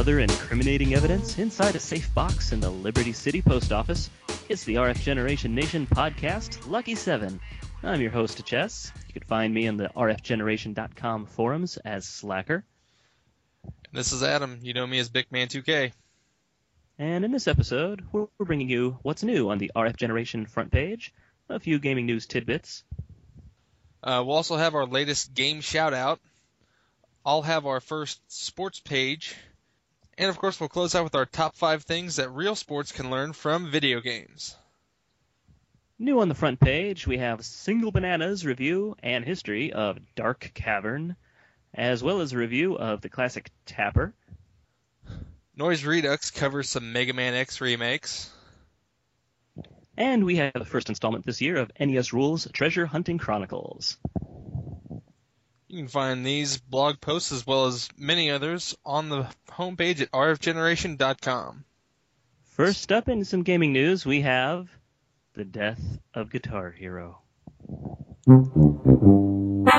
other incriminating evidence inside a safe box in the Liberty City Post Office. It's the RF Generation Nation podcast, Lucky 7. I'm your host, Chess. You can find me in the rfgeneration.com forums as Slacker. This is Adam. You know me as Bickman2K. And in this episode, we're we're bringing you what's new on the RF Generation front page, a few gaming news tidbits, Uh, we'll also have our latest game shout out. I'll have our first sports page. And of course, we'll close out with our top five things that real sports can learn from video games. New on the front page, we have Single Bananas review and history of Dark Cavern, as well as a review of the classic Tapper. Noise Redux covers some Mega Man X remakes. And we have the first installment this year of NES Rules Treasure Hunting Chronicles. You can find these blog posts as well as many others on the homepage at rfgeneration.com. First up in some gaming news, we have the death of Guitar Hero.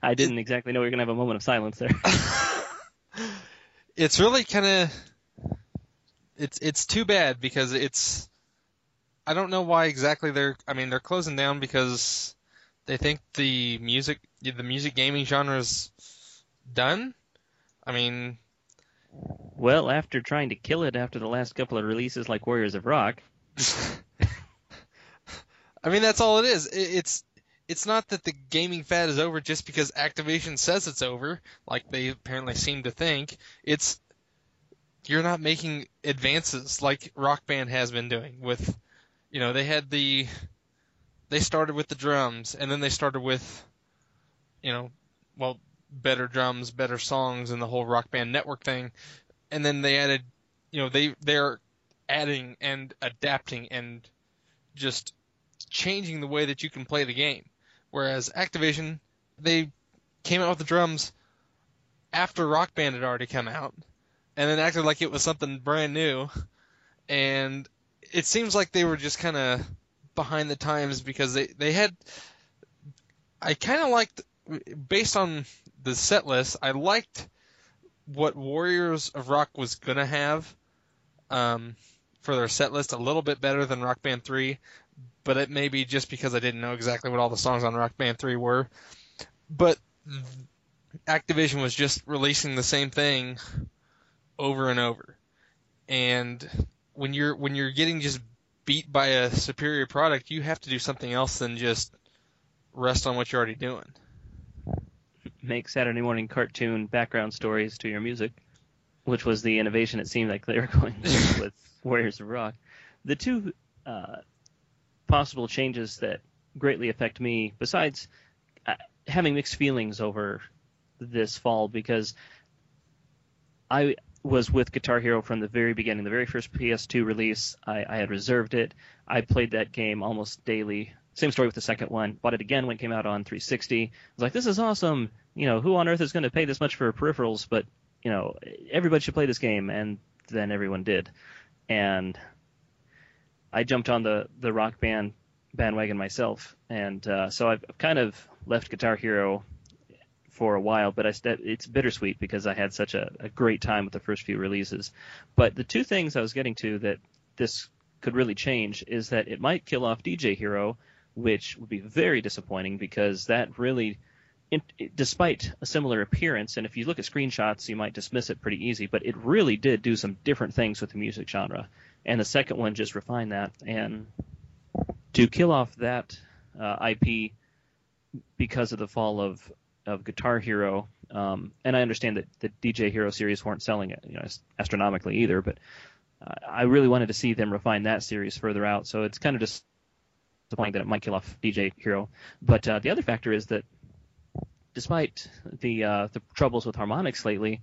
I didn't exactly know we were going to have a moment of silence there. it's really kind of it's it's too bad because it's I don't know why exactly they're I mean they're closing down because they think the music the music gaming genre is done. I mean, Well, after trying to kill it after the last couple of releases like Warriors of Rock, I mean that's all it is. It, it's it's not that the gaming fad is over just because Activision says it's over, like they apparently seem to think. It's you're not making advances like Rock Band has been doing with you know, they had the they started with the drums and then they started with you know, well, better drums, better songs and the whole Rock Band network thing. And then they added, you know, they they're adding and adapting and just changing the way that you can play the game. Whereas Activision, they came out with the drums after Rock Band had already come out, and then acted like it was something brand new. And it seems like they were just kind of behind the times because they they had. I kind of liked, based on the set list, I liked what Warriors of Rock was gonna have. Um, for their set list a little bit better than Rock Band 3, but it may be just because I didn't know exactly what all the songs on Rock Band 3 were. But Activision was just releasing the same thing over and over. And when you're when you're getting just beat by a superior product, you have to do something else than just rest on what you're already doing. make Saturday morning cartoon background stories to your music, which was the innovation it seemed like they were going with Warriors of Rock. The two uh, possible changes that greatly affect me, besides uh, having mixed feelings over this fall, because I was with Guitar Hero from the very beginning. The very first PS2 release, I, I had reserved it. I played that game almost daily. Same story with the second one. Bought it again when it came out on 360. I was like, this is awesome. You know, who on earth is going to pay this much for peripherals? But, you know, everybody should play this game. And then everyone did. And I jumped on the, the rock band bandwagon myself. And uh, so I've kind of left Guitar Hero for a while, but I st- it's bittersweet because I had such a, a great time with the first few releases. But the two things I was getting to that this could really change is that it might kill off DJ Hero, which would be very disappointing because that really, in, despite a similar appearance, and if you look at screenshots, you might dismiss it pretty easy, but it really did do some different things with the music genre. And the second one just refined that. And to kill off that uh, IP because of the fall of of Guitar Hero, um, and I understand that the DJ Hero series weren't selling it, you know, astronomically either, but uh, I really wanted to see them refine that series further out. So it's kind of just disappointing that it might kill off DJ Hero. But uh, the other factor is that despite the uh, the troubles with Harmonix lately,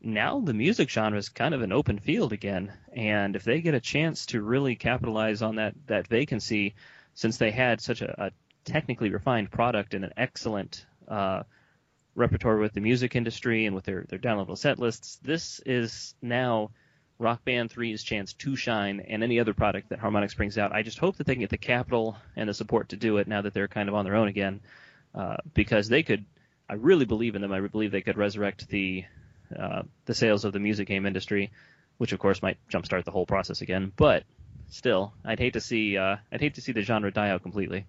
now the music genre is kind of an open field again. And if they get a chance to really capitalize on that that vacancy, since they had such a, a technically refined product and an excellent uh, repertoire with the music industry and with their, their downloadable set lists, this is now Rock Band 3's chance to shine and any other product that Harmonix brings out. I just hope that they can get the capital and the support to do it now that they're kind of on their own again, uh, because they could. I really believe in them. I believe they could resurrect the uh, the sales of the music game industry, which of course might jumpstart the whole process again. But still, I'd hate to see uh, I'd hate to see the genre die out completely.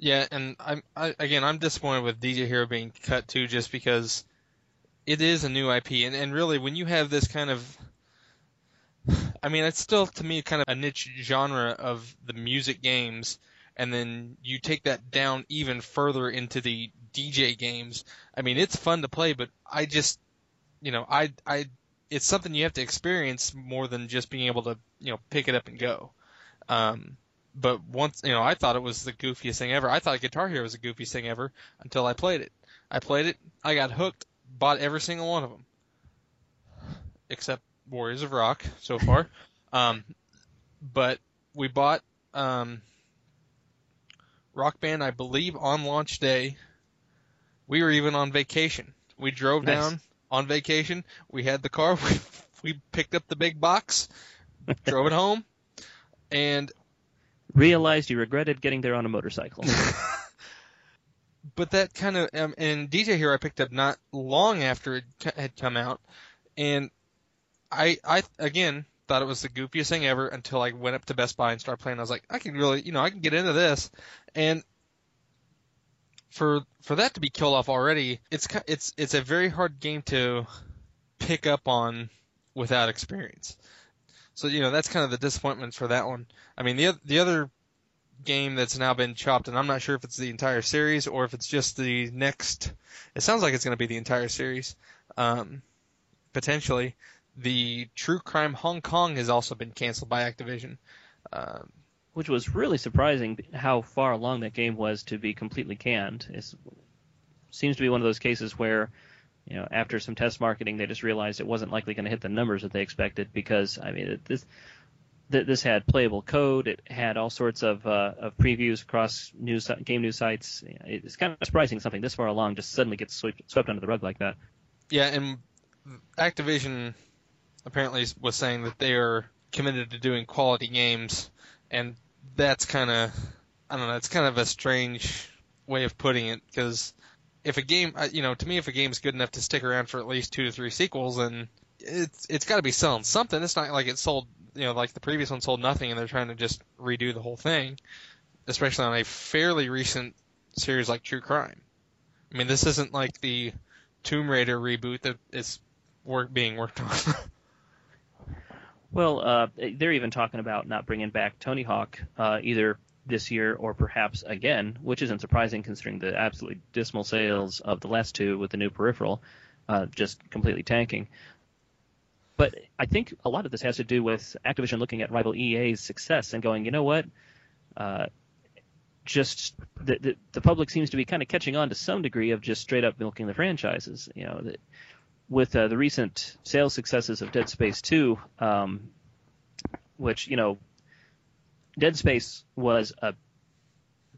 Yeah, and I'm I, again I'm disappointed with DJ Hero being cut too, just because it is a new IP, and and really when you have this kind of, I mean it's still to me kind of a niche genre of the music games, and then you take that down even further into the DJ games. I mean it's fun to play, but I just, you know, I I it's something you have to experience more than just being able to you know pick it up and go. Um, but once you know, I thought it was the goofiest thing ever. I thought Guitar Hero was the goofiest thing ever until I played it. I played it, I got hooked, bought every single one of them, except Warriors of Rock so far. um, but we bought um, Rock Band, I believe, on launch day. We were even on vacation. We drove Nice. down on vacation. We had the car. We, we picked up the big box, drove it home, and Realized you regretted getting there on a motorcycle. but that kind of um, and DJ Hero I picked up not long after it had come out, and I I again thought it was the goofiest thing ever until I went up to Best Buy and started playing. I was like, I can really you know I can get into this, and for for that to be killed off already, it's it's it's a very hard game to pick up on without experience. So you know that's kind of the disappointment for that one. I mean the the other game that's now been chopped, and I'm not sure if it's the entire series or if it's just the next. It sounds like it's going to be the entire series, um, potentially. The True Crime Hong Kong has also been canceled by Activision. Um, which was really surprising how far along that game was to be completely canned. It seems to be one of those cases where, you know, after some test marketing, they just realized it wasn't likely going to hit the numbers that they expected because, I mean, this this had playable code, it had all sorts of uh, of previews across news game news sites. It's kind of surprising something this far along just suddenly gets swept, swept under the rug like that. yeah, and Activision apparently was saying that they are committed to doing quality games, and that's kind of I don't know. It's kind of a strange way of putting it because if a game, uh, you know, to me, if a game's good enough to stick around for at least two to three sequels, then it's it's got to be selling something. It's not like it sold, you know, like the previous one sold nothing, and they're trying to just redo the whole thing, especially on a fairly recent series like True Crime. I mean, this isn't like the Tomb Raider reboot that is work being worked on. Well, uh, they're even talking about not bringing back Tony Hawk uh, either this year or perhaps again, which isn't surprising considering the absolutely dismal sales of the last two with the new peripheral, uh, just completely tanking. But I think a lot of this has to do with Activision looking at rival EA's success and going, you know what? Uh, just the, the the public seems to be kind of catching on to some degree of just straight up milking the franchises. You know, with uh, the recent sales successes of Dead Space 2, um, which you know, Dead Space was a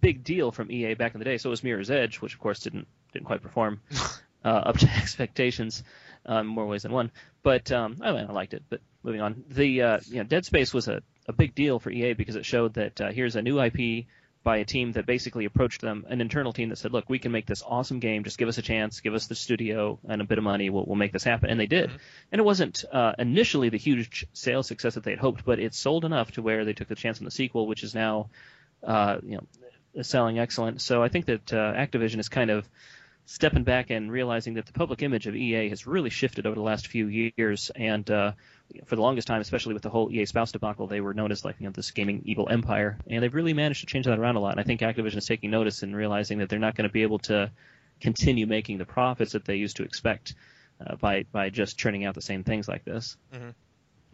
big deal from EA back in the day. So it was Mirror's Edge, which of course didn't didn't quite perform uh, up to expectations um, more ways than one. But um, I, I liked it. But moving on, the uh, you know Dead Space was a, a big deal for EA because it showed that uh, here's a new IP by a team that basically approached them, an internal team that said, "Look, we can make this awesome game. Just give us a chance, give us the studio and a bit of money. We'll, we'll make this happen." And they did. And it wasn't uh, initially the huge sales success that they had hoped, but it sold enough to where they took the chance on the sequel, which is now, uh, you know, selling excellent. So I think that uh, Activision is kind of stepping back and realizing that the public image of EA has really shifted over the last few years, and uh, for the longest time, especially with the whole EA spouse debacle, they were known as like you know this gaming evil empire, and they've really managed to change that around a lot. And I think Activision is taking notice and realizing that they're not going to be able to continue making the profits that they used to expect uh, by by just churning out the same things like this. Mhm.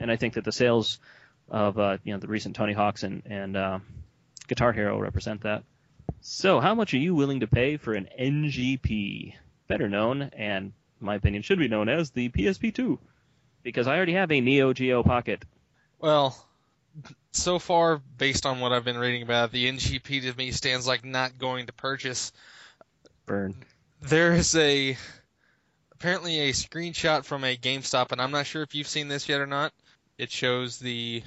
And I think that the sales of uh, you know the recent Tony Hawks and and uh, Guitar Hero represent that. So, how much are you willing to pay for an NGP, better known and, in my opinion, should be known as the PSP2? Because I already have a Neo Geo Pocket. well, so far, based on what I've been reading about, the NGP to me stands like not going to purchase. Burn. There is a apparently a screenshot from a GameStop, and I'm not sure if you've seen this yet or not. It shows the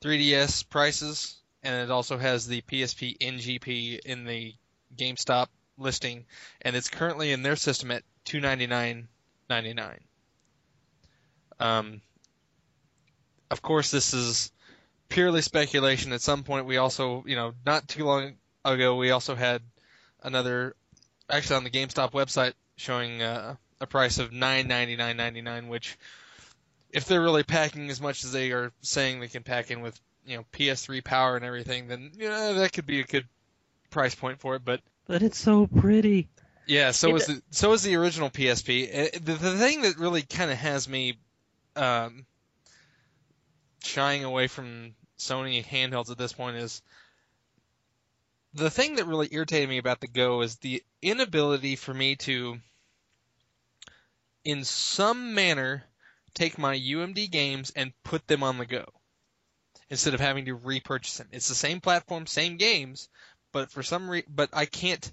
3DS prices, and it also has the PSP NGP in the GameStop listing, and it's currently in their system at 299.99. Um, of course, this is purely speculation. At some point, we also, you know, not too long ago, we also had another, actually on the GameStop website, showing uh, a price of nine ninety nine ninety nine, which, if they're really packing as much as they are saying they can pack in with, you know, PS3 power and everything, then you know that could be a good price point for it. But But it's so pretty. yeah, so It- is the so is the original PSP. Uh, The, the thing that really kind of has me um, shying away from Sony handhelds at this point is the thing that really irritated me about the Go is the inability for me to, in some manner, take my UMD games and put them on the Go instead of having to repurchase them. It's the same platform, same games, but for some re- but I can't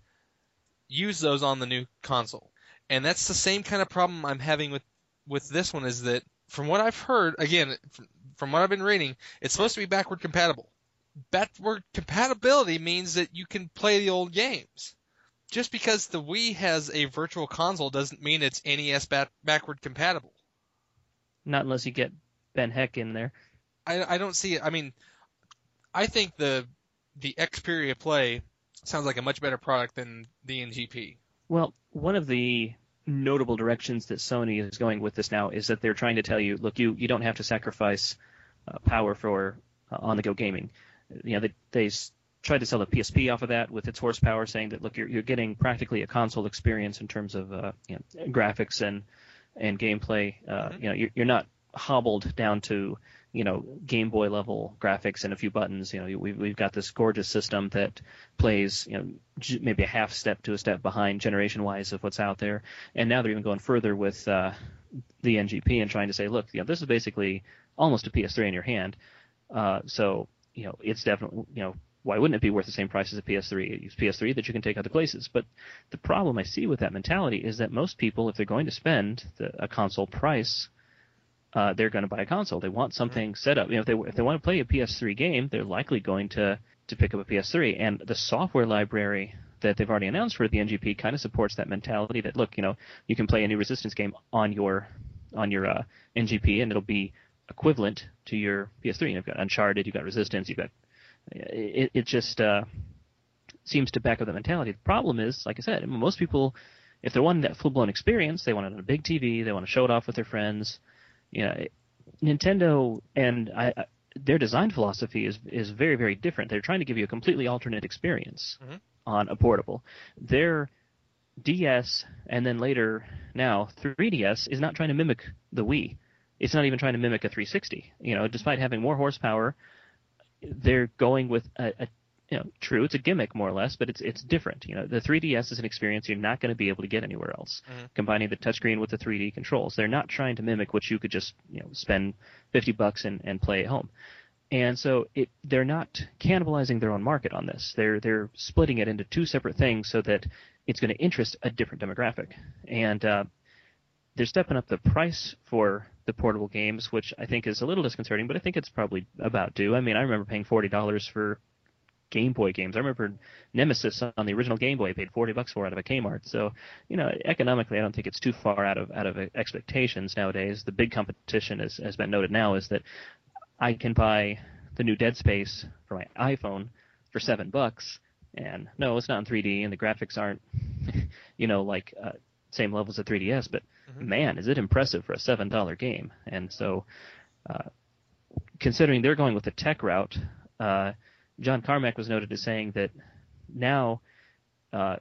use those on the new console. And that's the same kind of problem I'm having with with this one is that from what I've heard, again, from, what I've been reading, it's supposed to be backward compatible. Backward compatibility means that you can play the old games. Just because the Wii has a virtual console doesn't mean it's NES back, backward compatible. Not unless you get Ben Heck in there. I, I don't see it. I mean, I think the the Xperia Play sounds like a much better product than the NGP. Well, one of the notable directions that Sony is going with this now is that they're trying to tell you, look, you, you don't have to sacrifice uh, power for uh, on-the-go gaming. You know, they they tried to sell the PSP off of that with its horsepower, saying that look, you're you're getting practically a console experience in terms of uh, you know, graphics and and gameplay. Uh, Mhm. You know, you're, you're not hobbled down to you know Game Boy level graphics and a few buttons. You know, we've we've got this gorgeous system that plays you know maybe a half step to a step behind generation wise of what's out there. And now they're even going further with uh, the NGP and trying to say, look, you know, this is basically almost a PS3 in your hand. Uh, so you know, it's definitely you know. Why wouldn't it be worth the same price as a PS3? It's PS3 that you can take other places. But the problem I see with that mentality is that most people, if they're going to spend the, a console price, uh, they're going to buy a console. They want something set up. You know, if they if they want to play a PS3 game, they're likely going to to pick up a PS3. And the software library that they've already announced for the NGP kind of supports that mentality. That look, you know, you can play a new Resistance game on your on your uh, NGP, and it'll be equivalent to your PS3. You've got Uncharted, you've got Resistance, you've got it. It just uh, seems to back up that mentality. The problem is, like I said, most people, if they're wanting that full blown experience, they want it on a big TV, they want to show it off with their friends. You know, Nintendo and I, I, their design philosophy is is very very different. They're trying to give you a completely alternate experience Mhm. on a portable. Their DS and then later now 3DS is not trying to mimic the Wii. It's not even trying to mimic a 360. You know, despite having more horsepower, they're going with a, a you know, true, it's a gimmick more or less, but it's it's different. You know, the 3DS is an experience you're not going to be able to get anywhere else. Mhm. Combining the touchscreen with the 3D controls, they're not trying to mimic what you could just you know spend 50 bucks and, and play at home. And so it they're not cannibalizing their own market on this. They're they're splitting it into two separate things so that it's going to interest a different demographic. And uh, they're stepping up the price for the portable games, which I think is a little disconcerting, but I think it's probably about due. I mean, I remember paying forty dollars for Game Boy games. I remember Nemesis on the original Game Boy I paid forty bucks for out of a Kmart. So, you know, economically, I don't think it's too far out of out of expectations nowadays. The big competition, as has been noted now, is that I can buy the new Dead Space for my iPhone for seven bucks, and no, it's not in 3D, and the graphics aren't, you know, like uh, same levels of 3DS. But Mhm. man, is it impressive for a seven dollar game? And so, uh, considering they're going with the tech route, uh, John Carmack was noted as saying that now. Uh,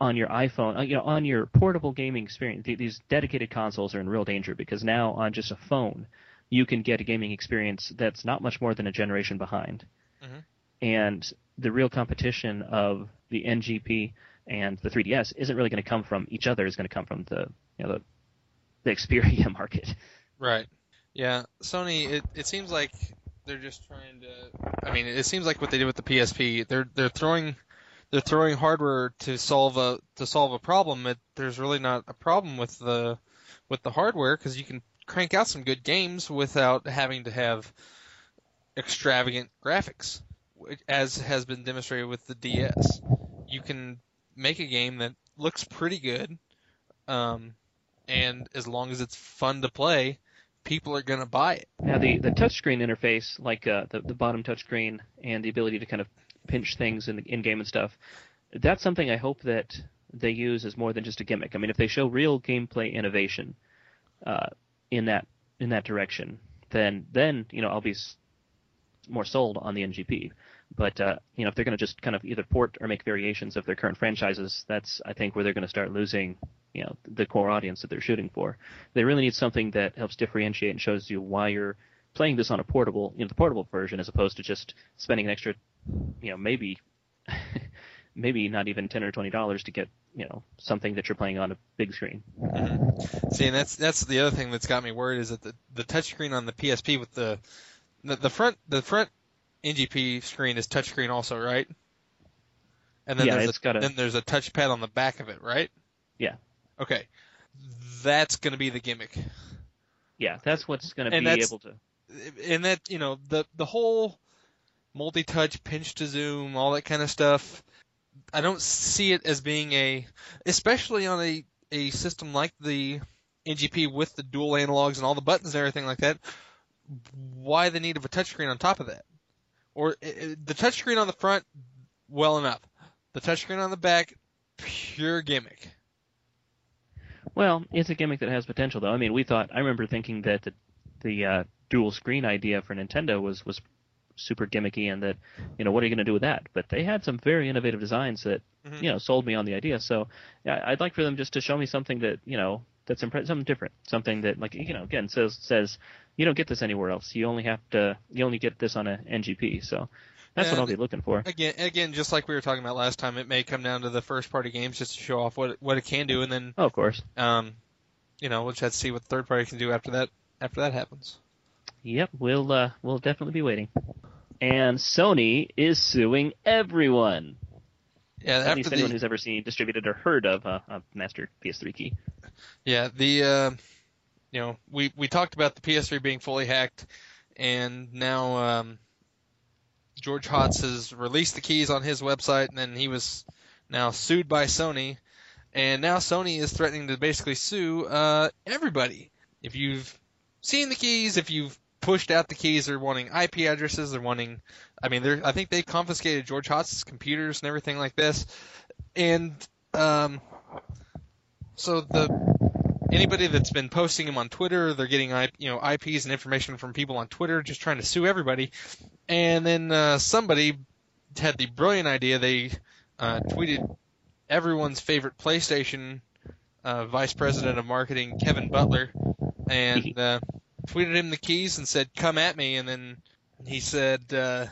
on your iPhone, uh, you know, on your portable gaming experience, th- these dedicated consoles are in real danger because now on just a phone, you can get a gaming experience that's not much more than a generation behind. Mhm. And the real competition of the NGP and the 3DS isn't really going to come from each other. It's going to come from the you know the the Xperia market. Right. Yeah. Sony. It it seems like they're just trying to. I mean, it seems like what they did with the PSP. They're they're throwing they're throwing hardware to solve a to solve a problem. It, there's really not a problem with the with the hardware because you can crank out some good games without having to have extravagant graphics, as has been demonstrated with the DS. You can make a game that looks pretty good, um, and as long as it's fun to play, people are gonna buy it. Now the the touchscreen interface, like uh, the the bottom touchscreen and the ability to kind of pinch things in the in game and stuff, that's something I hope that they use as more than just a gimmick. I mean, if they show real gameplay innovation uh, in that in that direction, then then you know I'll be more sold on the NGP. But uh, you know, if they're going to just kind of either port or make variations of their current franchises, that's I think where they're going to start losing you know the core audience that they're shooting for. They really need something that helps differentiate and shows you why you're playing this on a portable, you know, the portable version, as opposed to just spending an extra, you know, maybe, maybe not even ten or twenty dollars to get, you know, something that you're playing on a big screen. Mm-hmm. See, and that's that's the other thing that's got me worried is that the the touchscreen on the PSP with the the, the front the front NGP screen is touchscreen also, right? And then Yeah, there's it's a, got a- then there's a touchpad on the back of it, right? Yeah. Okay. That's going to be the gimmick. Yeah, that's what's going to be able to. And that, you know, the the whole multi-touch pinch to zoom, all that kind of stuff, I don't see it as being a especially on a a system like the NGP with the dual analogs and all the buttons and everything like that, why the need of a touchscreen on top of that? Or the touchscreen on the front, well enough. The touchscreen on the back, pure gimmick. Well, it's a gimmick that has potential, though. I mean, we thought. I remember thinking that the, the uh, dual screen idea for Nintendo was was super gimmicky, and that you know what are you going to do with that? But they had some very innovative designs that Mhm. you know sold me on the idea. So yeah, I'd like for them just to show me something that you know that's impressive, something different, something that like you know again says says you don't get this anywhere else. You only have to you only get this on a NGP. So that's Yeah, what I'll be looking for. Again, again, just like we were talking about last time, it may come down to the first party games just to show off what it, what it can do, and then Oh, of course. um, you know, we'll just have to see what the third party can do after that. After that happens. Yep, we'll uh, we'll definitely be waiting. And Sony is suing everyone. Yeah, At least the anyone who's ever seen, distributed, or heard of a, a master PS3 key. yeah the uh, you know we we talked about the PS3 being fully hacked, and now um, George Hotz has released the keys on his website, and then he was now sued by Sony, and now Sony is threatening to basically sue uh, everybody. If you've seen the keys, if you've pushed out the keys, they're wanting IP addresses, they're wanting. I mean, they're. I think they confiscated George Hotz's computers and everything like this, and um, so the anybody that's been posting them on Twitter, they're getting you know IPs and information from people on Twitter, just trying to sue everybody. And then uh, somebody had the brilliant idea. They uh, tweeted everyone's favorite PlayStation uh, vice president of marketing, Kevin Butler, and uh, tweeted him the keys and said, "Come at me." And then he said, uh,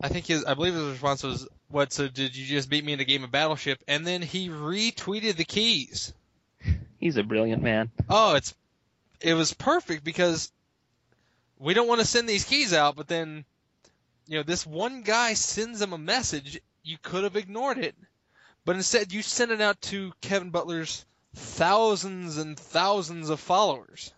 "I think his, I believe his response was." What? So did you just beat me in a game of Battleship? And then he retweeted the keys. He's a brilliant man. Oh, it's it was perfect because we don't want to send these keys out, but then you know this one guy sends them a message. You could have ignored it, but instead you sent it out to Kevin Butler's thousands and thousands of followers.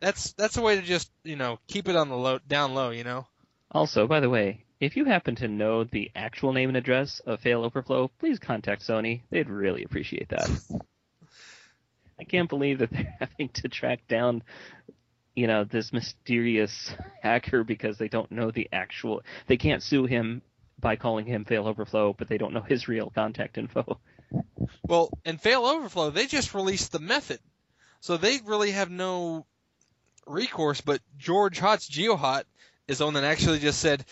That's that's a way to just you know keep it on the low down low. You know. Also, by the way, if you happen to know the actual name and address of fail0verflow, please contact Sony. They'd really appreciate that. I can't believe that they're having to track down, you know, this mysterious hacker because they don't know the actual. They can't sue him by calling him fail0verflow, but they don't know his real contact info. Well, and fail0verflow, they just released the method. So they really have no recourse, but George Hotz GeoHot is one that actually just said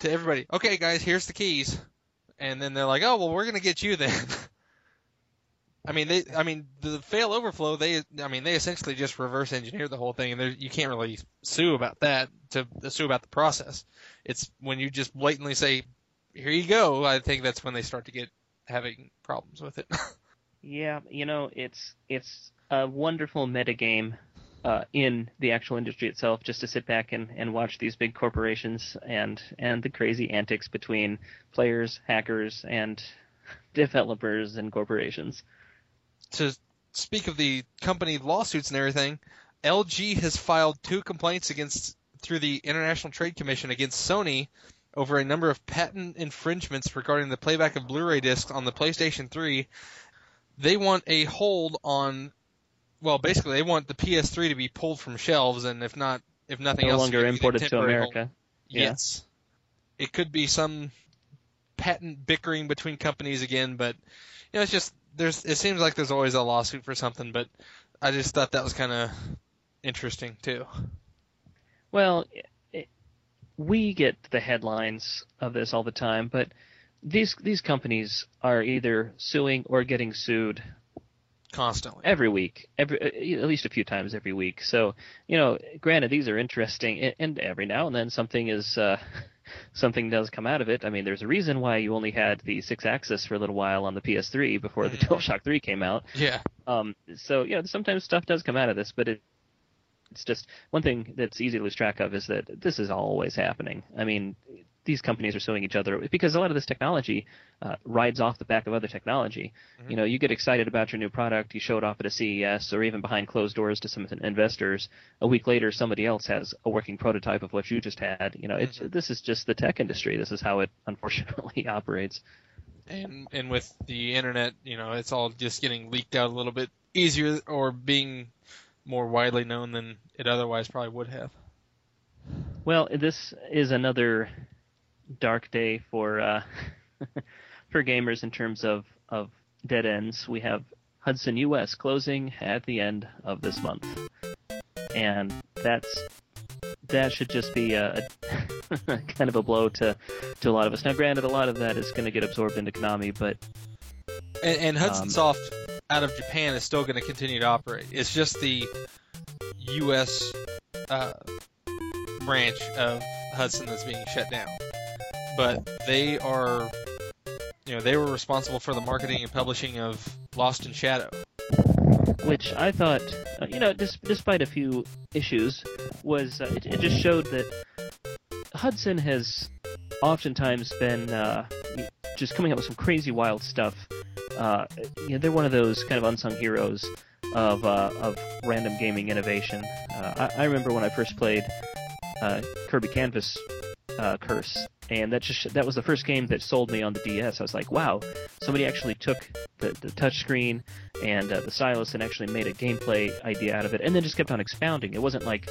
to everybody, okay guys, here's the keys. And then they're like, oh, well, we're going to get you then. I mean, they, I mean, the fail0verflow, they, I mean, they essentially just reverse engineered the whole thing, and you can't really sue about that, to, to sue about the process. It's when you just blatantly say, here you go, I think that's when they start to get having problems with it. Yeah, you know, it's it's a wonderful metagame uh, in the actual industry itself, just to sit back and, and watch these big corporations and and the crazy antics between players, hackers, and developers and corporations. To speak of the company lawsuits and everything, LG has filed two complaints against through the International Trade Commission against Sony over a number of patent infringements regarding the playback of Blu-ray discs on the PlayStation 3. They want a hold on well, basically they want the PS3 to be pulled from shelves and if not if nothing No else longer give you the imported to temporary hold. America. Yeah. Yes. It could be some patent bickering between companies again, but you know, it's just there's it seems like there's always a lawsuit for something, but I just thought that was kind of interesting too. Well, it, we get the headlines of this all the time, but these these companies are either suing or getting sued Constantly. every week, every uh, at least a few times every week. So, you know, granted these are interesting, and- and every now and then something is uh, something does come out of it. I mean, there's a reason why you only had the Sixaxis for a little while on the PS3 before the. DualShock 3 came out. Yeah. Um, so you know, sometimes stuff does come out of this, but it, it's just one thing that's easy to lose track of is that this is always happening. I mean, these companies are suing each other because a lot of this technology uh, rides off the back of other technology. Mhm. You know, you get excited about your new product, you show it off at a CES or even behind closed doors to some investors. A week later, somebody else has a working prototype of what you just had. You know, it's Mhm. this is just the tech industry. This is how it unfortunately operates. And and with the internet, you know, it's all just getting leaked out a little bit easier or being more widely known than it otherwise probably would have. Well, this is another dark day for uh, for gamers in terms of of dead ends. We have Hudson US closing at the end of this month, and that's that should just be a, a kind of a blow to to a lot of us. Now, granted, a lot of that is going to get absorbed into Konami, but And, and Hudson Um, Soft out of Japan is still going to continue to operate. It's just the U.S. Uh, branch of Hudson that's being shut down. But they are, you know, they were responsible for the marketing and publishing of Lost in Shadow. which I thought, uh, you know, dis- despite a few issues, was uh, it, it just showed that Hudson has oftentimes been uh, just coming up with some crazy, wild stuff. Uh, you know, they're one of those kind of unsung heroes of uh, of random gaming innovation. Uh, I, I remember when I first played uh, Kirby Canvas uh, Curse, and that just that was the first game that sold me on the DS. I was like, wow, somebody actually took the, the touchscreen and uh, the stylus and actually made a gameplay idea out of it, and then just kept on expounding. It wasn't like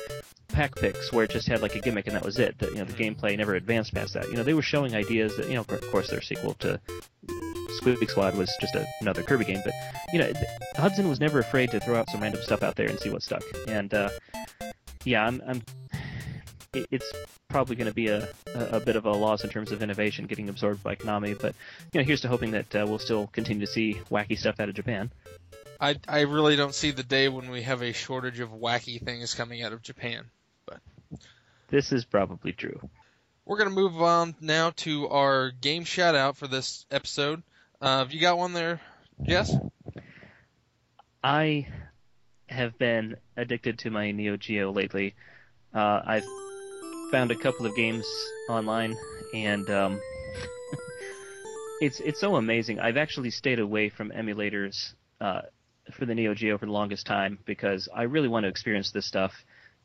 Pac-Pix where it just had like a gimmick and that was it. That you know the gameplay never advanced past that. You know they were showing ideas that you know of course their sequel to Squeak Squad was just a, another Kirby game, but you know Hudson was never afraid to throw out some random stuff out there and see what stuck. And uh, yeah, I'm, I'm it, it's probably going to be a, a, bit of a loss in terms of innovation getting absorbed by Konami, but you know here's to hoping that uh, we'll still continue to see wacky stuff out of Japan. I, I really don't see the day when we have a shortage of wacky things coming out of Japan. But This is probably true. We're going to move on now to our game shout out for this episode. Uh, have you got one there, Jess? I have been addicted to my Neo Geo lately. Uh, I've found a couple of games online, and um, it's it's so amazing. I've actually stayed away from emulators uh, for the Neo Geo for the longest time because I really want to experience this stuff,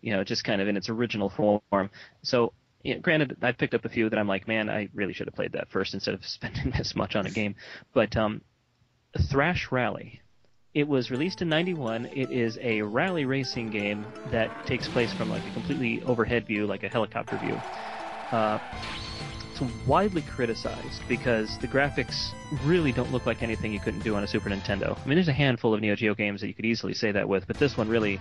you know, just kind of in its original form. So. You know, granted, I picked up a few that I'm like, man, I really should have played that first instead of spending this much on a game. But um, Thrash Rally, it was released in 91. It is a rally racing game that takes place from like a completely overhead view, like a helicopter view. Uh, it's widely criticized because the graphics really don't look like anything you couldn't do on a Super Nintendo. I mean, there's a handful of Neo Geo games that you could easily say that with, but this one really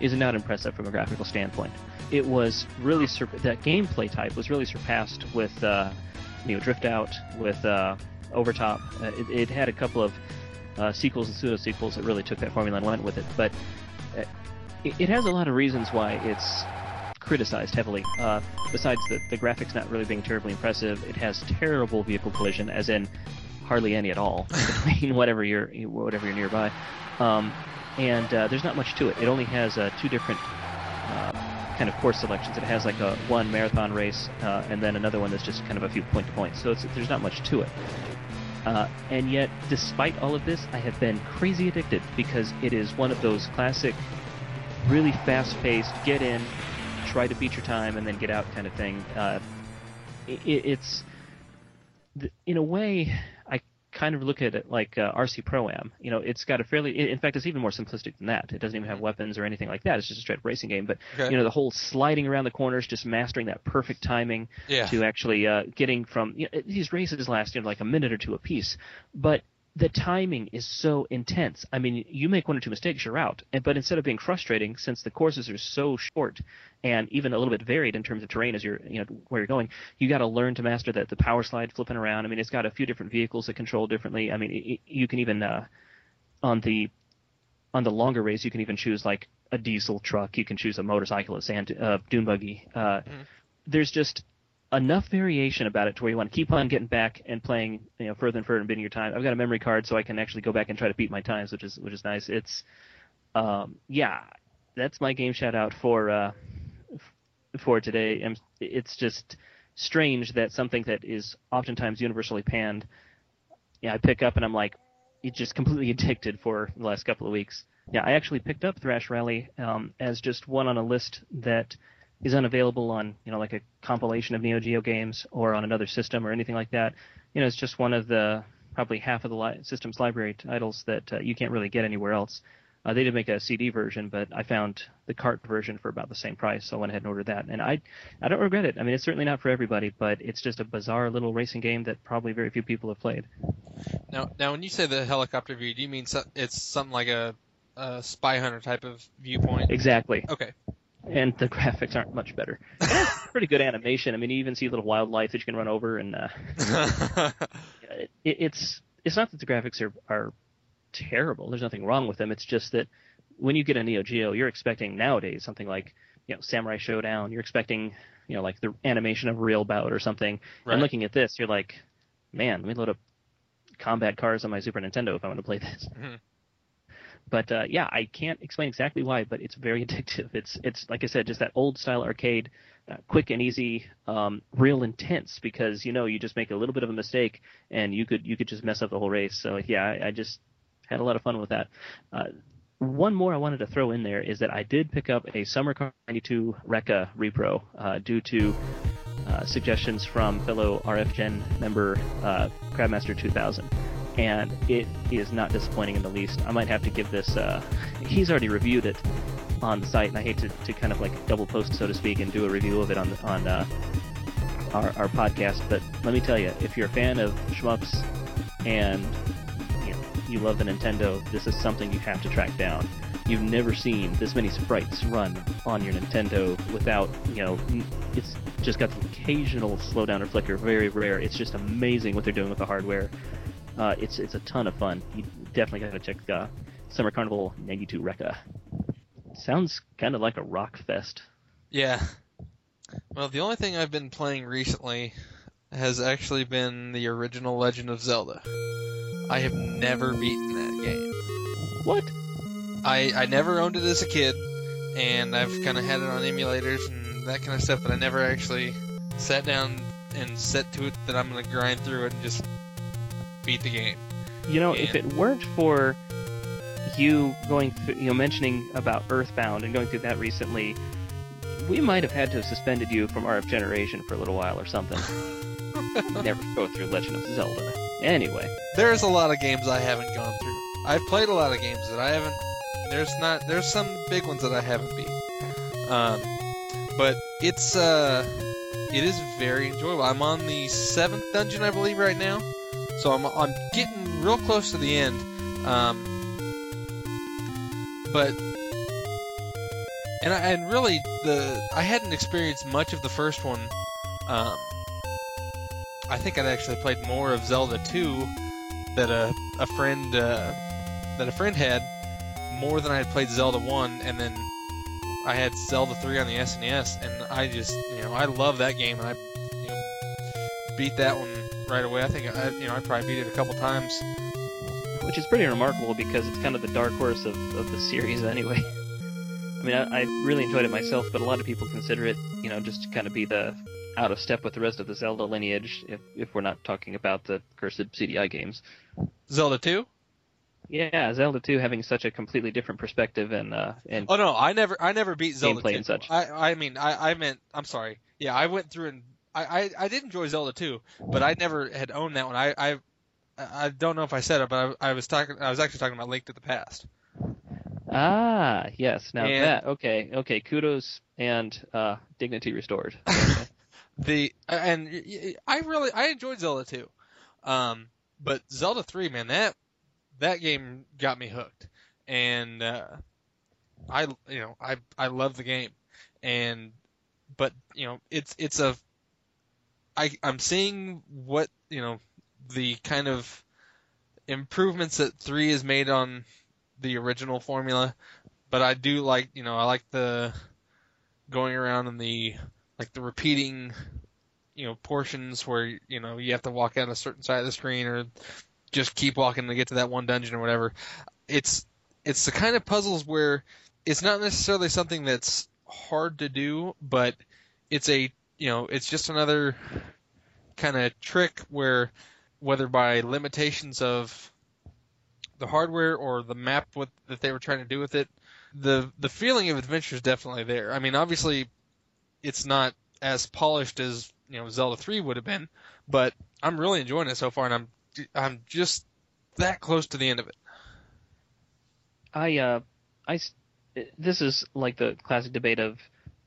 is not impressive from a graphical standpoint. It was really sur- that gameplay type was really surpassed with uh, Drift Out, with uh, Overtop. Uh, it, it had a couple of uh, sequels and pseudo sequels that really took that formula and went with it. But uh, it, it has a lot of reasons why it's criticized heavily. Uh, besides the, the graphics not really being terribly impressive, it has terrible vehicle collision, as in hardly any at all between whatever you're whatever you're nearby. Um, and uh, there's not much to it. It only has uh, two different uh, kind of course selections. It has like a one marathon race, uh, and then another one that's just kind of a few point to point. So there's not much to it. Uh, and yet, despite all of this, I have been crazy addicted because it is one of those classic, really fast-paced, get in, try to beat your time, and then get out kind of thing. Uh, it, it's in a way, kind of look at it like uh, RC Pro Am. You know, it's got a fairly, in fact, it's even more simplistic than that. It doesn't even have weapons or anything like that. It's just a straight racing game. But Okay. you know, the whole sliding around the corners, just mastering that perfect timing Yeah. to actually uh, getting from you know, these races last you know, like a minute or two apiece, but the timing is so intense. I mean, you make one or two mistakes, you're out. And, but instead of being frustrating, since the courses are so short and even a little bit varied in terms of terrain as you're you know where you're going, you got to learn to master that the power slide flipping around. I mean, it's got a few different vehicles that control differently. I mean, it, you can even uh, on the on the longer race, you can even choose like a diesel truck. You can choose a motorcycle, a sand uh, dune buggy. Uh, There's just enough variation about it to where you want to keep on getting back and playing, you know, further and further and beating your time. I've got a memory card so I can actually go back and try to beat my times, which is which is nice. It's, um, yeah, that's my game shout out for uh, for today. It's just strange that something that is oftentimes universally panned, yeah, I pick up and I'm like, it's just completely addicted for the last couple of weeks. Yeah, I actually picked up Thrash Rally um, as just one on a list that is unavailable on, you know, like a compilation of Neo Geo games or on another system or anything like that. You know, it's just one of the probably half of the li- system's library titles that uh, you can't really get anywhere else. Uh, they did make a CD version, but I found the cart version for about the same price, so I went ahead and ordered that. And I, I don't regret it. I mean, it's certainly not for everybody, but it's just a bizarre little racing game that probably very few people have played. Now, now, when you say the helicopter view, do you mean so, it's something like a, a spy hunter type of viewpoint? Exactly. Okay. And the graphics aren't much better. It's pretty good animation. I mean, you even see little wildlife that you can run over, and uh, it, it's it's not that the graphics are are terrible. There's nothing wrong with them. It's just that when you get a Neo Geo, you're expecting nowadays something like you know Samurai Showdown. You're expecting you know like the animation of Real Bout or something. Right. And looking at this, you're like, man, let me load up combat cars on my Super Nintendo if I want to play this. Mhm. But uh, yeah, I can't explain exactly why, but it's very addictive. It's it's like I said, just that old style arcade, uh, quick and easy, um, real intense because you know you just make a little bit of a mistake and you could you could just mess up the whole race. So yeah, I, I just had a lot of fun with that. Uh, one more I wanted to throw in there is that I did pick up a Summer Car 92 Recca repro uh, due to uh, suggestions from fellow RF Gen member uh, Crabmaster 2000, and it is not disappointing in the least. I might have to give this. Uh, he's already reviewed it on the site, and I hate to, to kind of like double post, so to speak, and do a review of it on on uh, our our podcast. But let me tell you, if you're a fan of shmups and you know you love the Nintendo, this is something you have to track down. You've never seen this many sprites run on your Nintendo without, you know, it's just got the occasional slowdown or flicker, very rare. It's just amazing what they're doing with the hardware. Uh, it's it's a ton of fun. You definitely got to check uh, Summer Carnival '92 Recca. Sounds kind of like a rock fest. Yeah. Well, the only thing I've been playing recently has actually been the original Legend of Zelda. I have never beaten that game. What? I, I never owned it as a kid, and I've kind of had it on emulators and that kind of stuff, but I never actually sat down and set to it that I'm going to grind through it and just beat the game. You know, if it weren't for you going, through, you know, mentioning about Earthbound and going through that recently, we might have had to have suspended you from RF Generation for a little while or something. Never go through Legend of Zelda. Anyway, There's a lot of games I haven't gone through. I've played a lot of games that I haven't. There's not. There's some big ones that I haven't beat. Um, but it's uh, it is very enjoyable. I'm on the seventh dungeon, I believe, right now. So I'm I'm getting real close to the end. Um, but and I, and really the I hadn't experienced much of the first one. Um, I think I'd actually played more of Zelda 2 that a a friend uh, that a friend had more than I had played Zelda 1, and then I had Zelda 3 on the SNES, and I just you know I love that game, and I you know beat that one right away. I think I you know I probably beat it a couple times. which is pretty remarkable because it's kind of the dark horse of, of the series anyway. I mean, I, I really enjoyed it myself, but a lot of people consider it, you know, just to kind of be the out of step with the rest of the Zelda lineage, if if we're not talking about the cursed CDI games. Zelda 2? Yeah, Zelda 2 having such a completely different perspective and uh and Oh no, I never I never beat Zelda 2. and such. I I mean I I meant I'm sorry. Yeah, I went through and I I, I did enjoy Zelda 2, but I never had owned that one. I I I don't know if I said it, but I, I was talking I was actually talking about Link to the Past. ah yes, now And- that okay okay kudos and uh dignity restored. the and I really I enjoyed Zelda 2. Um but Zelda 3, man, that that game got me hooked. And uh I you know, I I love the game. And but, you know, it's it's a I I'm seeing what, you know, the kind of improvements that 3 has made on the original formula, but I do like, you know, I like the going around in the like the repeating you know portions where you know you have to walk out a certain side of the screen or just keep walking to get to that one dungeon or whatever. It's it's the kind of puzzles where it's not necessarily something that's hard to do but it's a you know it's just another kind of trick where whether by limitations of the hardware or the map what that they were trying to do with it the the feeling of adventure is definitely there i mean obviously it's not as polished as you know Zelda 3 would have been, but I'm really enjoying it so far, and I'm I'm just that close to the end of it. I uh I this is like the classic debate of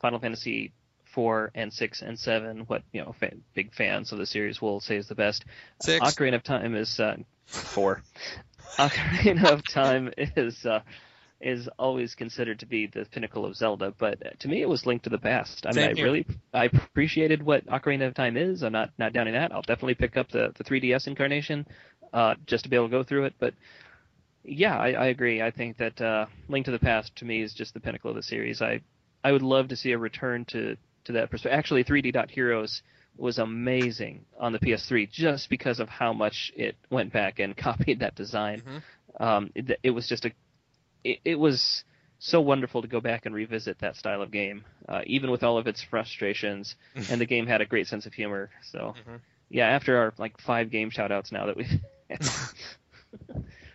Final Fantasy four and six and seven. What you know, fa- big fans of the series will say is the best. Six. Ocarina of Time is uh, four. Ocarina of Time is uh, is always considered to be the pinnacle of Zelda, but to me it was Link to the Past. I mean, Same I here. really I appreciated what Ocarina of Time is. I'm not not downing that. I'll definitely pick up the the 3DS incarnation uh, just to be able to go through it, but. Yeah, I, I agree. I think that uh, Link to the Past to me is just the pinnacle of the series. I I would love to see a return to to that perspective. Actually, 3D Dot Heroes was amazing on the PS3 just because of how much it went back and copied that design. Um, it, it was just a it, it was so wonderful to go back and revisit that style of game, uh, even with all of its frustrations. and the game had a great sense of humor. So, Mhm. yeah, after our like five game shoutouts now that we've,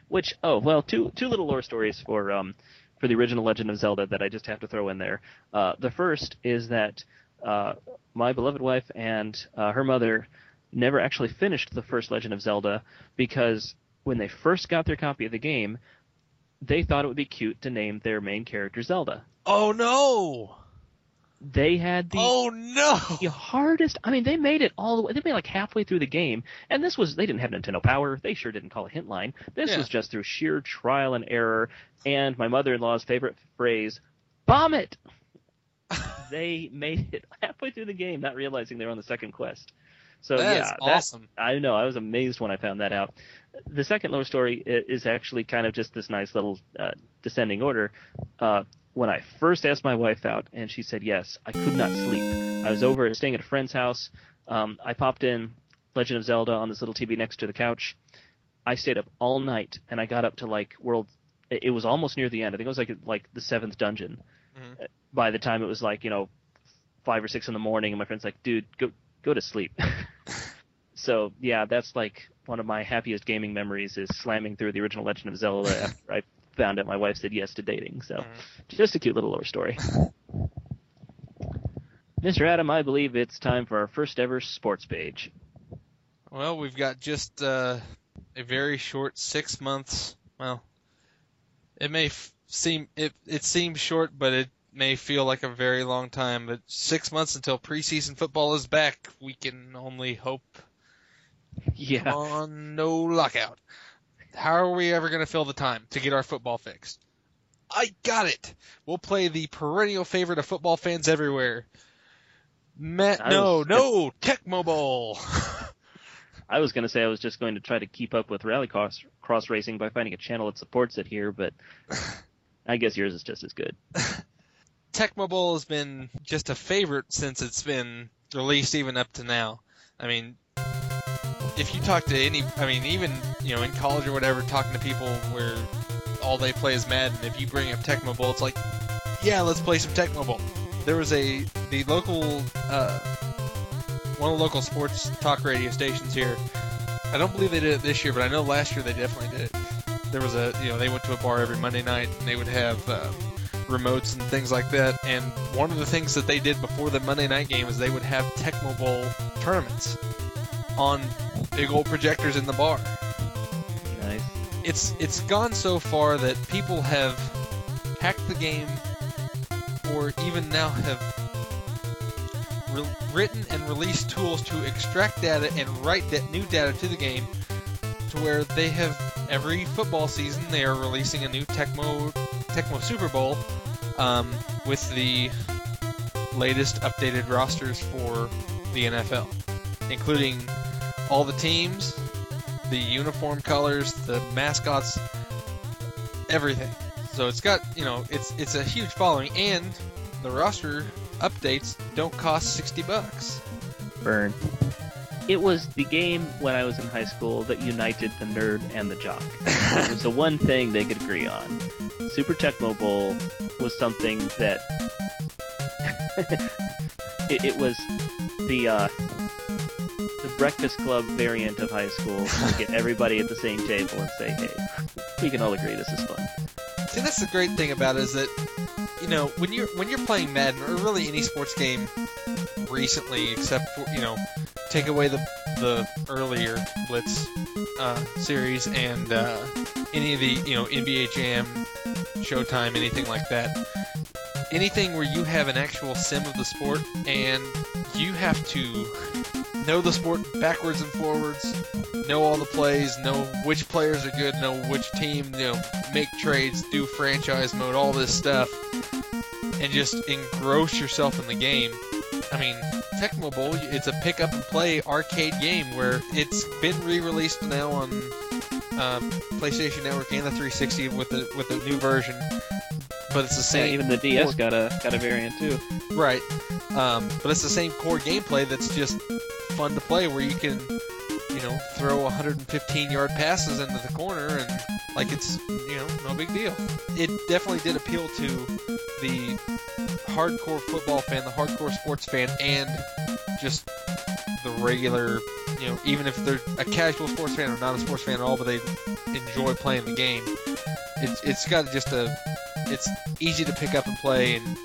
which oh well, two two little lore stories for um for the original Legend of Zelda that I just have to throw in there. Uh, the first is that uh, my beloved wife and uh, her mother never actually finished the first Legend of Zelda because when they first got their copy of the game, they thought it would be cute to name their main character Zelda. Oh no! They had the oh no! the hardest. I mean, they made it all the way. They made like halfway through the game, and this was they didn't have Nintendo Power. They sure didn't call a hint line. This Yeah. was just through sheer trial and error. And my mother-in-law's favorite phrase, "Bomb it." they made it halfway through the game, not realizing they were on the second quest. So That yeah, is that- awesome. I know. I was amazed when I found that out. The second lore story is actually kind of just this nice little uh, descending order. Uh, when I first asked my wife out, and she said yes, I could not sleep. I was over staying at a friend's house. Um, I popped in Legend of Zelda on this little TV next to the couch. I stayed up all night, and I got up to like world. It it was almost near the end. I think it was like like the seventh dungeon. Mhm. Uh, By the time it was like you know five or six in the morning, and my friend's like, "Dude, go go to sleep." so yeah, that's like one of my happiest gaming memories is slamming through the original Legend of Zelda after I found out my wife said yes to dating. So just a cute little lore story. Mr. Adam, I believe it's time for our first ever sports page. Well, we've got just uh, a very short six months. Well, it may f- seem it it seems short, but it may feel like a very long time. But six months until preseason football is back. We can only hope. Yeah. Come on, no lockout. How are we ever going to fill the time to get our football fixed? I got it. We'll play the perennial favorite of football fans everywhere. Matt, no, no, Tecmo Bowl. I was going to say I was just going to try to keep up with rally cross, cross racing by finding a channel that supports it here, but I guess yours is just as good. Tecmo Bowl has been just a favorite since it's been released even up to now. I mean, if you talk to any, I mean, even you know in college or whatever, talking to people where all they play is Madden. If you bring up Tecmo Bowl, it's like, yeah, let's play some Tecmo Bowl. There was a the local uh, one of the local sports talk radio stations here. I don't believe they did it this year, but I know last year they definitely did it. There was a you know they went to a bar every Monday night and they would have uh, remotes and things like that. And one of the things that they did before the Monday night game is they would have Tecmo Bowl tournaments on big old projectors in the bar. Nice. It's it's gone so far that people have hacked the game, or even now have re- written and released tools to extract data and write that new data to the game, to where they have every football season they are releasing a new Tecmo Tecmo Super Bowl um, with the latest updated rosters for the NFL, including all the teams, the uniform colors, the mascots, everything. So it's got you know it's it's a huge following, and the roster updates don't cost sixty bucks. Burn. It was the game when I was in high school that united the nerd and the jock. it was the one thing they could agree on. Super Tecmo Bowl was something that it, it was the uh, the Breakfast Club variant of high school. to get everybody at the same table and say, "Hey, we can all agree this is fun." See, that's the great thing about it is that you know when you're when you're playing Madden or really any sports game recently, except for you know take away the the earlier Blitz uh, series and uh, any of the you know NBA Jam, Showtime, anything like that. Anything where you have an actual sim of the sport and you have to know the sport backwards and forwards, know all the plays, know which players are good, know which team, you know, make trades, do franchise mode, all this stuff, and just engross yourself in the game. I mean, Tecmo Bowl, it's a pick up and play arcade game where it's been re-released now on um, PlayStation Network and the 360 with the with the new version. But it's the Yeah, same. even the DS core- got a got a variant too. Right. Um, but it's the same core gameplay that's just fun to play where you can, you know, throw 115 yard passes into the corner and like it's, you know, no big deal. It definitely did appeal to the hardcore football fan, the hardcore sports fan, and just the regular, you know, even if they're a casual sports fan or not a sports fan at all, but they enjoy playing the game. It's it's got just a, it's easy to pick up and play, and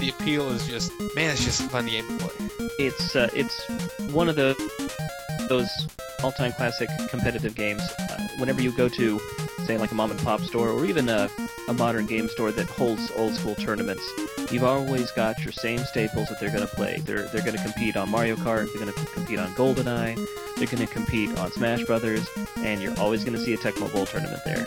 the appeal is just, man, it's just a fun game to play. It's uh, it's one of the those all-time classic competitive games. Uh, whenever you go to, say, like a mom and pop store or even a, a modern game store that holds old school tournaments, you've always got your same staples that they're going to play. They're they're going to compete on Mario Kart. They're going to compete on GoldenEye. They're going to compete on Smash Brothers, and you're always going to see a Tecmo Bowl tournament there.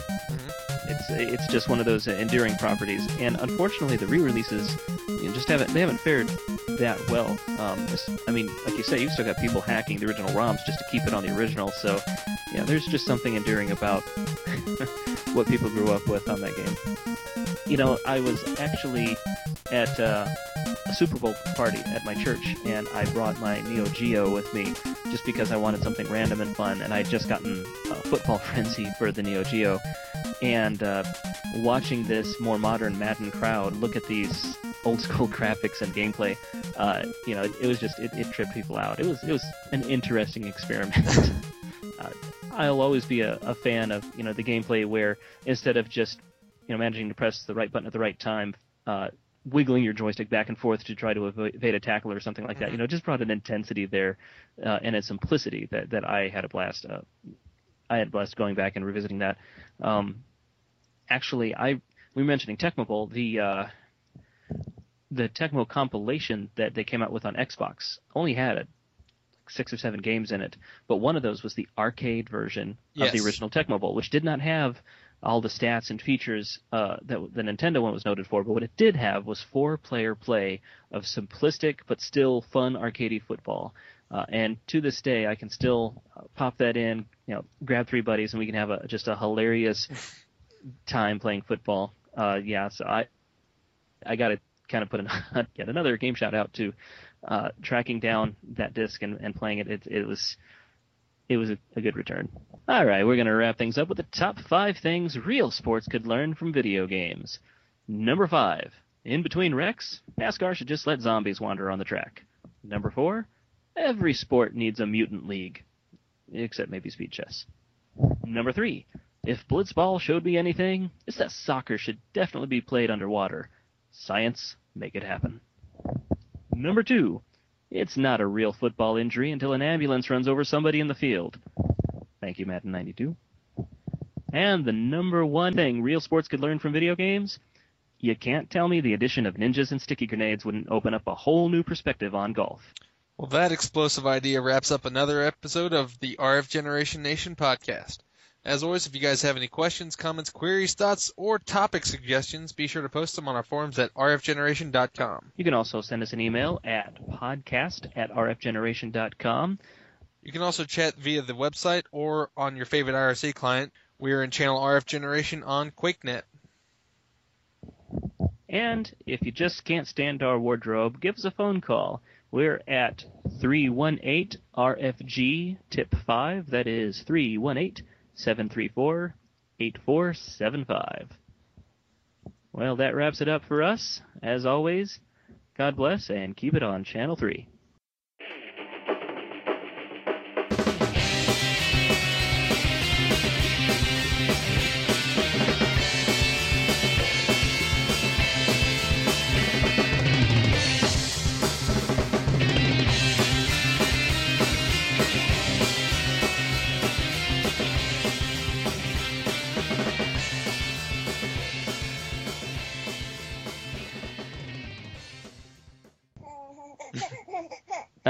It's it's just one of those enduring properties, and unfortunately, the re-releases you know, just haven't they haven't fared that well. Um, I mean, like you say, you've still got people hacking the original ROMs just to keep it on the original. So, yeah, there's just something enduring about what people grew up with on that game. You know, I was actually at uh, a Super Bowl party at my church, and I brought my Neo Geo with me just because I wanted something random and fun, and I had just gotten uh, Football Frenzy for the Neo Geo, and uh, watching this more modern Madden crowd look at these old school graphics and gameplay, uh, you know, it, it was just it, it tripped people out. It was it was an interesting experiment. uh, I'll always be a, a fan of you know the gameplay where instead of just you know managing to press the right button at the right time, uh, wiggling your joystick back and forth to try to evade a tackle or something like that, you know, just brought an intensity there uh, and a simplicity that that I had a blast. Uh, I had a blast going back and revisiting that. Um, actually, I we were mentioning Tecmo Bowl, the uh, the Tecmo compilation that they came out with on Xbox only had a, six or seven games in it, but one of those was the arcade version of the original Tecmo Bowl, which did not have all the stats and features uh, that the Nintendo one was noted for. But what it did have was four-player play of simplistic but still fun arcadey football. Uh, and to this day, I can still uh, pop that in, you know, grab three buddies, and we can have a, just a hilarious time playing football. Uh, yeah, so I I got to kind of put an, yet another game shout out to uh, tracking down that disc and, and playing it. It, it was it was a, a good return. All right, we're going to wrap things up with the top five things real sports could learn from video games. Number five, in between wrecks, NASCAR should just let zombies wander on the track. Number four, every sport needs a mutant league, except maybe speed chess. Number three, if Blitzball showed me anything, it's that soccer should definitely be played underwater. Science, make it happen. Number two, it's not a real football injury until an ambulance runs over somebody in the field. Thank you, Madden 92. And the number one thing real sports could learn from video games? You can't tell me the addition of ninjas and sticky grenades wouldn't open up a whole new perspective on golf. Well, that explosive idea wraps up another episode of the RF Generation Nation podcast. As always, if you guys have any questions, comments, queries, thoughts, or topic suggestions, be sure to post them on our forums at rfgeneration.com. You can also send us an email at podcast at rfgeneration.com. You can also chat via the website or on your favorite IRC client. We are in channel RF Generation on QuakeNet. And if you just can't stand our wardrobe, give us a phone call. We're at 318 RFG tip 5. That is 318 734 8475. Well, that wraps it up for us. As always, God bless and keep it on Channel 3.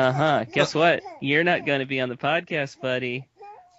Uh huh. Guess what? You're not going to be on the podcast, buddy.